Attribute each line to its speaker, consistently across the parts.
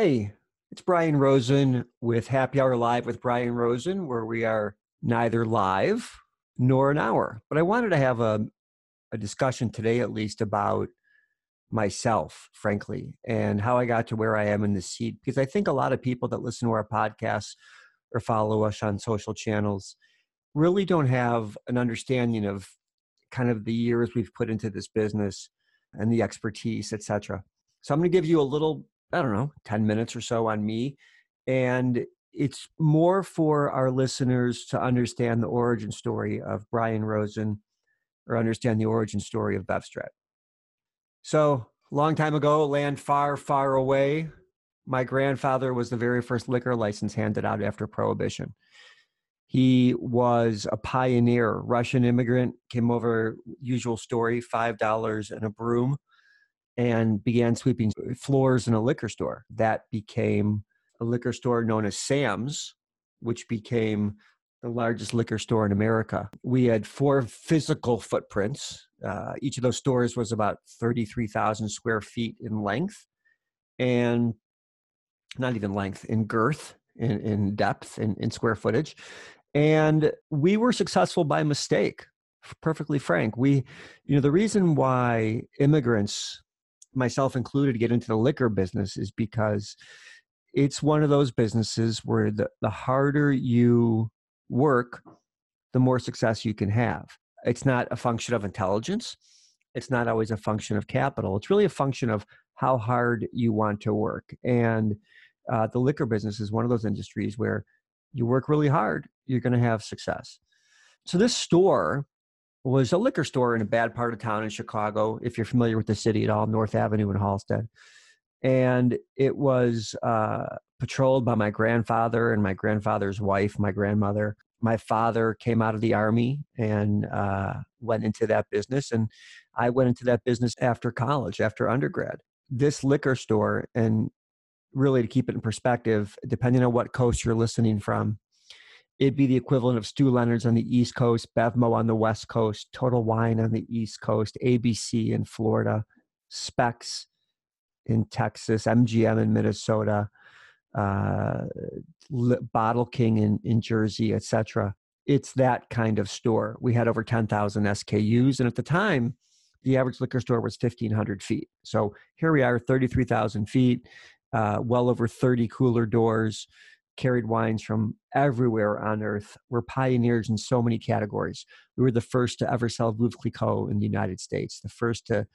Speaker 1: Hey, it's Brian Rosen with Happy Hour Live with Brian Rosen, where we are neither live nor an hour. But I wanted to have a, a discussion today, at least, about myself, frankly, and how I got to where I am in the seat. Because I think a lot of people that listen to our podcasts or follow us on social channels really don't have an understanding of kind of the years we've put into this business and the expertise, etc. So I'm going to give you a little I don't know, 10 minutes or so on me. And it's more for our listeners to understand the origin story of Brian Rosen or understand the origin story of Bev BevStrat. So, long time ago, land far, far away, my grandfather was the very first liquor license handed out after Prohibition. He was a pioneer, Russian immigrant, came over, usual story, $5 and a broom and began sweeping floors in a liquor store. That became a liquor store known as Sam's, which became the largest liquor store in America. We had four physical footprints. Uh, each of those stores was about 33,000 square feet in length and not even length, in girth, in, in depth, in, in square footage. And we were successful by mistake, perfectly frank. We, you know, the reason why immigrants myself included, get into the liquor business is because it's one of those businesses where the, the harder you work, the more success you can have. It's not a function of intelligence. It's not always a function of capital. It's really a function of how hard you want to work. And uh, the liquor business is one of those industries where you work really hard, you're going to have success. So, this store was a liquor store in a bad part of town in Chicago, if you're familiar with the city at all, North Avenue in Halsted. And it was uh, patrolled by my grandfather and my grandfather's wife, my grandmother. My father came out of the army and uh, went into that business. And I went into that business after college, after undergrad. This liquor store, and really to keep it in perspective, depending on what coast you're listening from, it'd be the equivalent of Stew Leonard's on the East Coast, Bevmo on the West Coast, Total Wine on the East Coast, ABC in Florida, Spec's in Texas, MGM in Minnesota, uh, Bottle King in, in Jersey, etc. It's that kind of store. We had over 10,000 SKUs. And at the time, the average liquor store was 1,500 feet. So here we are, 33,000 feet, uh, well over 30 cooler doors carried wines from everywhere on earth. We're pioneers in so many categories. We were the first to ever sell Veuve Clicquot in the United States, the first to,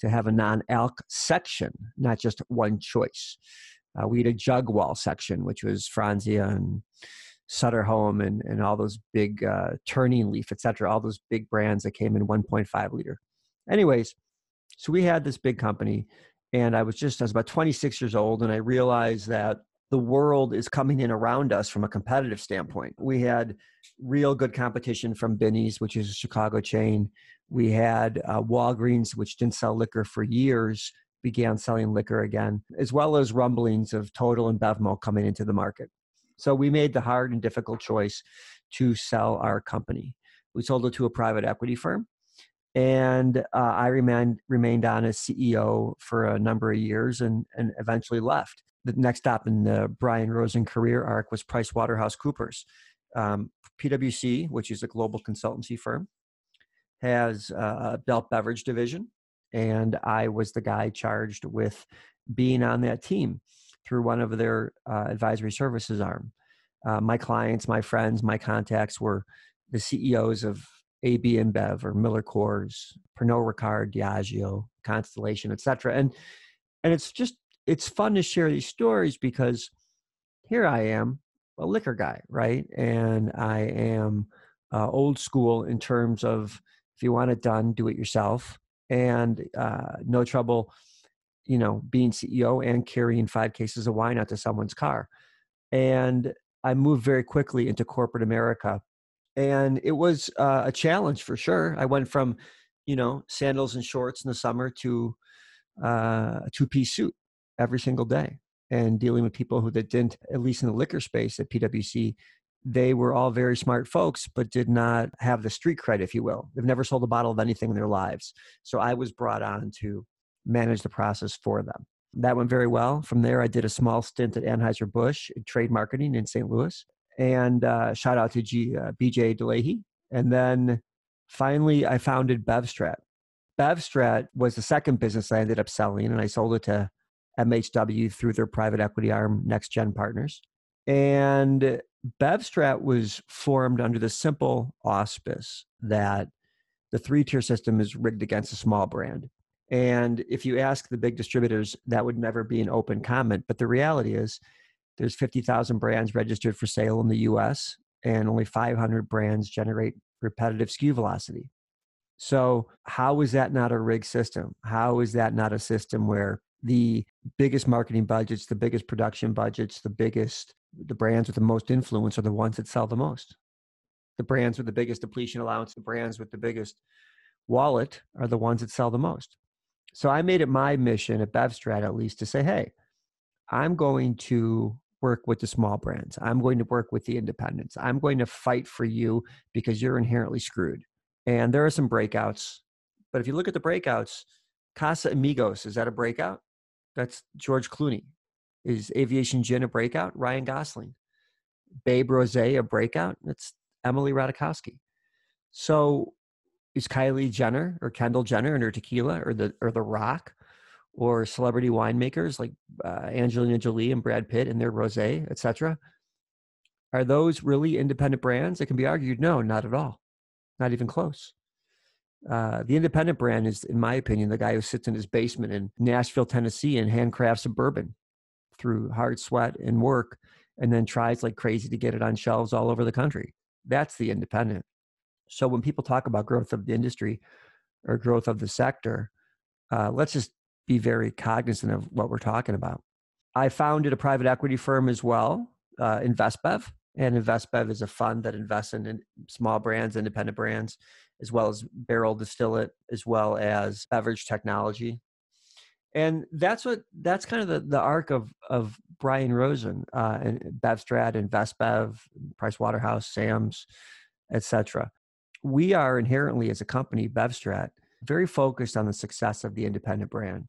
Speaker 1: to have a non alc section, not just one choice. Uh, we had a jug wall section, which was Franzia and Sutter Home and, and all those big uh, Turning Leaf, et cetera, all those big brands that came in 1.5 liter. Anyways, so we had this big company, and I was just, I was about 26 years old, and I realized that the world is coming in around us from a competitive standpoint. We had real good competition from Binny's, which is a Chicago chain. We had uh, Walgreens, which didn't sell liquor for years, began selling liquor again, as well as rumblings of Total and Bevmo coming into the market. So we made the hard and difficult choice to sell our company. We sold it to a private equity firm. And uh, I remained, remained on as CEO for a number of years and, and eventually left the next stop in the Brian Rosen career arc was Price Waterhouse Coopers. Um, PwC, which is a global consultancy firm, has a adult beverage division, and I was the guy charged with being on that team through one of their uh, advisory services arm. Uh, my clients, my friends, my contacts were the CEOs of AB InBev or Miller Coors, Pernod Ricard, Diageo, Constellation, etc. And and it's just it's fun to share these stories because here I am, a liquor guy, right? And I am uh, old school in terms of if you want it done, do it yourself, and uh, no trouble, you know, being CEO and carrying five cases of wine out to someone's car. And I moved very quickly into corporate America, and it was uh, a challenge for sure. I went from, you know, sandals and shorts in the summer to uh, a two-piece suit every single day and dealing with people who that didn't at least in the liquor space at pwc they were all very smart folks but did not have the street cred if you will they've never sold a bottle of anything in their lives so i was brought on to manage the process for them That went very well. From there, I did a small stint at Anheuser-Busch in trade marketing in St. Louis. And uh, shout out to G, uh, BJ DeLahey. And then finally, I founded BevStrat. BevStrat was the second business I ended up selling, and I sold it to MHW through their private equity arm, Next Gen Partners. And BevStrat was formed under the simple auspice that the three tier system is rigged against a small brand. And if you ask the big distributors, that would never be an open comment. But the reality is, there's 50,000 brands registered for sale in the US, and only 500 brands generate repetitive SKU velocity. So, how is that not a rigged system? How is that not a system where the biggest marketing budgets, the biggest production budgets, the biggest, the brands with the most influence are the ones that sell the most? The brands with the biggest depletion allowance, the brands with the biggest wallet are the ones that sell the most. So I made it my mission at BevStrat at least to say, hey, I'm going to work with the small brands. I'm going to work with the independents. I'm going to fight for you because you're inherently screwed. And there are some breakouts. But if you look at the breakouts, Casamigos, is that a breakout? That's George Clooney. Is Aviation Gin a breakout? Ryan Gosling. Babe Rose a breakout? That's Emily Ratajkowski. So is Kylie Jenner or Kendall Jenner and her tequila or the or the Rock or celebrity winemakers like uh, Angelina Jolie and Brad Pitt and their rosé, etc. Are those really independent brands? It can be argued, no, not at all, not even close. Uh, the independent brand is, in my opinion, the guy who sits in his basement in Nashville, Tennessee, and handcrafts a bourbon through hard sweat and work, and then tries like crazy to get it on shelves all over the country. That's the independent. So when people talk about growth of the industry or growth of the sector, uh, let's just be very cognizant of what we're talking about. I founded a private equity firm as well, uh, InvestBev. And InvestBev is a fund that invests in small brands, independent brands, as well as barrel distillate, as well as beverage technology. And that's what that's kind of the, the arc of of Brian Rosen uh, and BevStrat, InvestBev, Price Waterhouse, Sam's, etc. We are inherently as a company, BevStrat, very focused on the success of the independent brand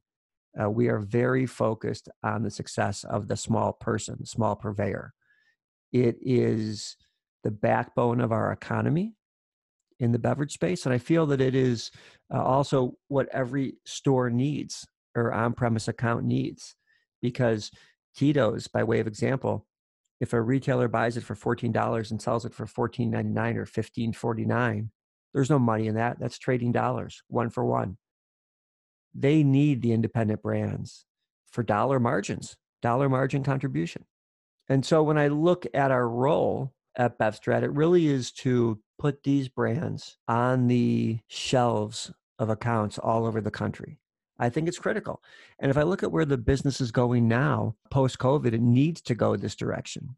Speaker 1: uh, we are very focused on the success of the small person, small purveyor. It is the backbone of our economy in the beverage space. And I feel that it is uh, also what every store needs or on premise account needs. Because Tito's, by way of example, if a retailer buys it for $14 and sells it for $14.99 or $15.49, there's no money in that. That's trading dollars, one for one they need the independent brands for dollar margins, dollar margin contribution. And so when I look at our role at BevStrat, it really is to put these brands on the shelves of accounts all over the country. I think it's critical. And if I look at where the business is going now, post COVID, it needs to go this direction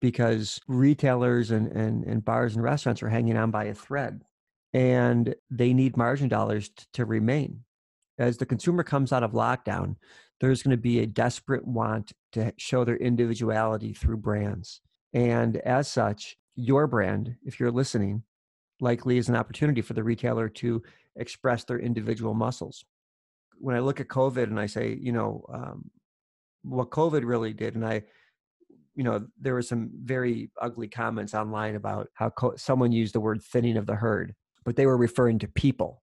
Speaker 1: because retailers and, and, and bars and restaurants are hanging on by a thread and they need margin dollars t- to remain as the consumer comes out of lockdown, there's going to be a desperate want to show their individuality through brands. And as such, your brand, if you're listening, likely is an opportunity for the retailer to express their individual muscles. When I look at COVID and I say, you know, um, what COVID really did, and I, you know, there were some very ugly comments online about how co- someone used the word thinning of the herd, but they were referring to people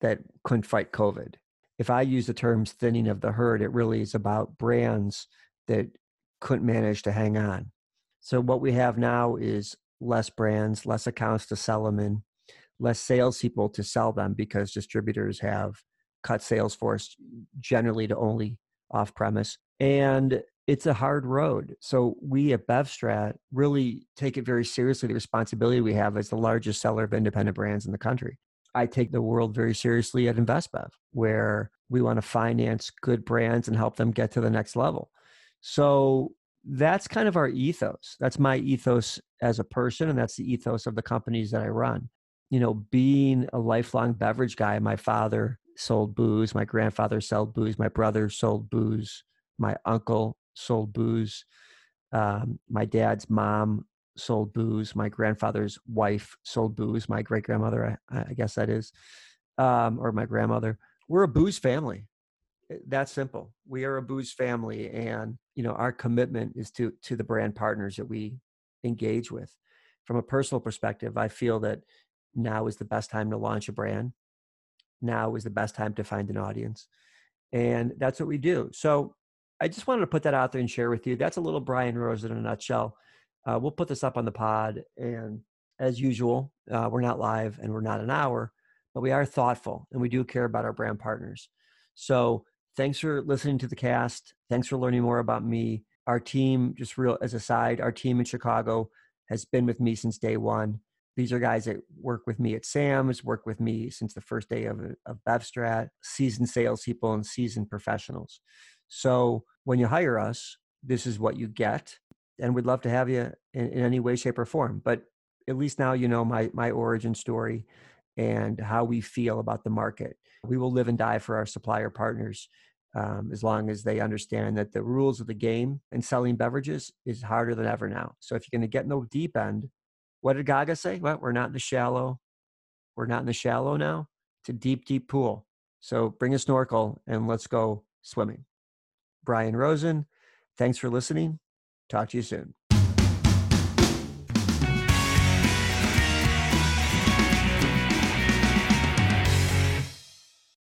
Speaker 1: that couldn't fight COVID if I use the terms thinning of the herd, it really is about brands that couldn't manage to hang on. So what we have now is less brands, less accounts to sell them in, less salespeople to sell them because distributors have cut sales force generally to only off premise. And it's a hard road. So we at BevStrat really take it very seriously the responsibility we have as the largest seller of independent brands in the country. I take the world very seriously at InvestBev, where we want to finance good brands and help them get to the next level. So that's kind of our ethos. That's my ethos as a person, and that's the ethos of the companies that I run. You know, being a lifelong beverage guy, my father sold booze, my grandfather sold booze, my brother sold booze, my uncle sold booze, um, my dad's mom sold booze. My grandfather's wife sold booze. My great grandmother, I, I, guess that is, um, or my grandmother. We're a booze family. Eh, that simple. We are a booze family, and you know our commitment is to to the brand partners that we engage with. From a personal perspective, I feel that now is the best time to launch a brand. Now is the best time to find an audience, and that's what we do. So I just wanted to put that out there and share with you. That's a little Brian Rose in a nutshell. Uh, we'll put this up on the pod, and as usual, uh, we're not live and we're not an hour, but we are thoughtful and we do care about our brand partners. So thanks for listening to the cast. Thanks for learning more about me. Our team, just real as a side, our team in Chicago has been with me since day one. These are guys that work with me at Sam's, work with me since the first day of, of BevStrat, seasoned salespeople and seasoned professionals. So when you hire us, this is what you get. And we'd love to have you in, in any way, shape, or form. But at least now you know my my origin story and how we feel about the market. We will live and die for our supplier partners um, as long as they understand that the rules of the game and selling beverages is harder than ever now. So if you're going to get in the deep end, what did Gaga say? Well, we're not in the shallow. We're not in the shallow now. It's a deep, deep pool. So bring a snorkel and let's go swimming. Brian Rosen, thanks for listening. Talk to you soon.